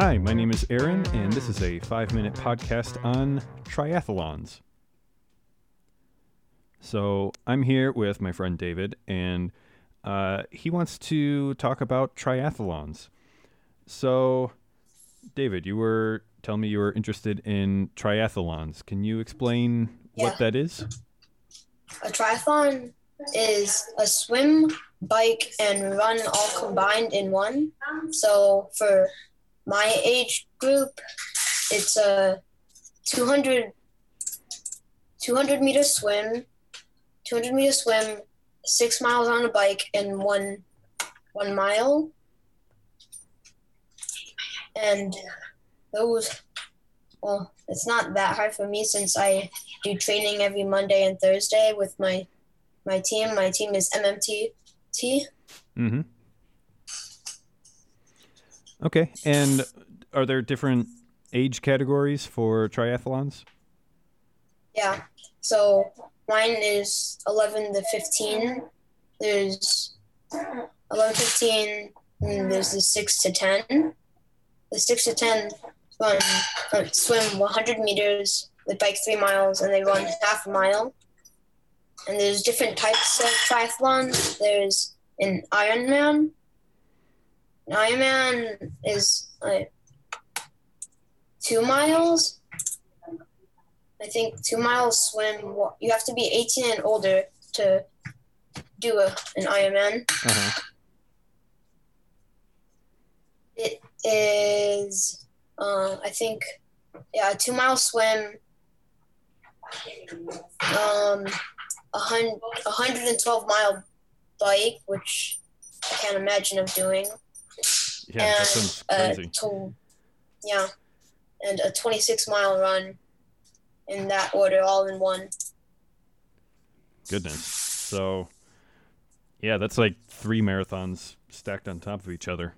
Hi, my name is Aaron, and this is a five minute podcast on triathlons. So, I'm here with my friend David, and uh, he wants to talk about triathlons. So, David, you were telling me you were interested in triathlons. Can you explain Yeah. what that is? A triathlon is a swim, bike, and run all combined in one. So for my age group, it's a 200, 200 meter swim, 200 meter swim, six miles on a bike, and one one mile. And those, well, it's not that hard for me since I do training every Monday and Thursday with my my team. My team is MMT. Mm-hmm. Okay, and are there different age categories for triathlons? Yeah. So mine is 11 to 15. There's 11 to 15 and there's the 6 to 10. The 6 to 10 run swim 100 meters, they bike 3 miles and they run half a mile. And there's different types of triathlons. There's an Ironman. An Ironman is like 2 miles I think two miles swim. You have to be 18 and older to do a, an Ironman. Uh-huh. It is, uh, I think, yeah, a two mile swim. Um, a hundred, a hundred and twelve mile bike, which I can't imagine of doing. Yeah, that and sounds a crazy. to- yeah, and a 26 mile run. In that order, all in one. Goodness. So, yeah, that's like three marathons stacked on top of each other.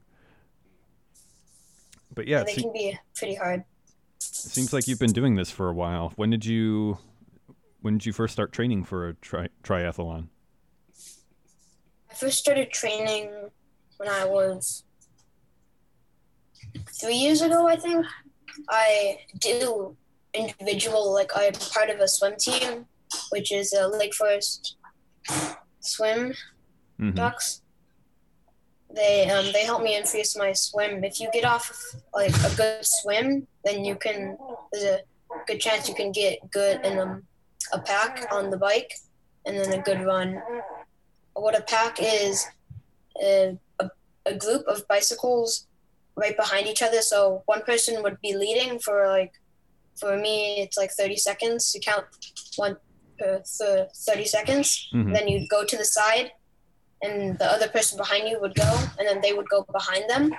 But yeah, it, they se- can be pretty hard. it seems like you've been doing this for a while. When did you when did you first start training for a tri- triathlon? I first started training when I was three years ago, I think. I do individual, like I'm part of a swim team, which is a Lake Forest Swim Mhm. Ducks. They um they help me increase my swim. If you get off like a good swim, then you can there's a good chance you can get good in um, a pack on the bike, and then a good run. What a pack is, uh, a, a group of bicycles right behind each other. So one person would be leading for like, for me it's like 30 seconds. You count one per th- 30 seconds Mhm. then you'd go to the side and the other person behind you would go and then they would go behind them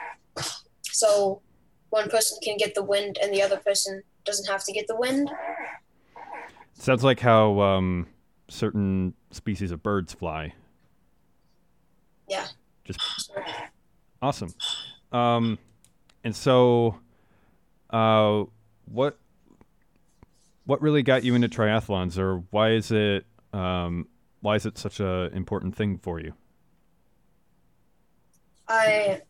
so one person can get the wind and the other person doesn't have to get the wind Sounds like how um, certain species of birds fly. yeah Just awesome. Um, and so, uh, what what really got you into triathlons, or why is it um, why is it such a important thing for you? i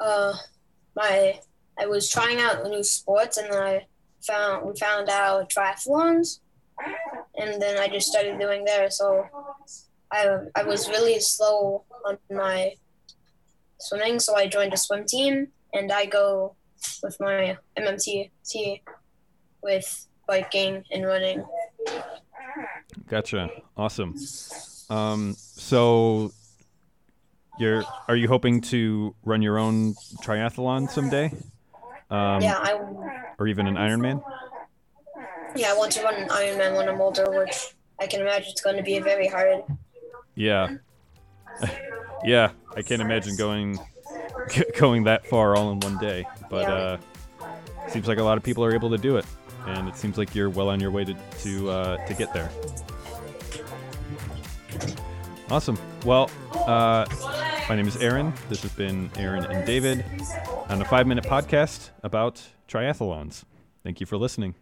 uh my i was trying out new sports and then i found we found out triathlons and then i just started doing there so i i was really slow on my swimming so i joined a swim team and i go with my mmt with biking and running Gotcha. Awesome. Um, so, you're are you hoping to run your own triathlon someday? Um, yeah i Or even an Ironman? yeah i want to run an ironman when i'm older which i can imagine it's going to be very hard Yeah. yeah, I can't imagine going going that far all in one day, but uh seems like a lot of people are able to do it and it seems like you're well on your way to to uh to get there. Awesome. Well, uh my name is Aaron. This has been Aaron and David on a 5-minute podcast about triathlons. Thank you for listening.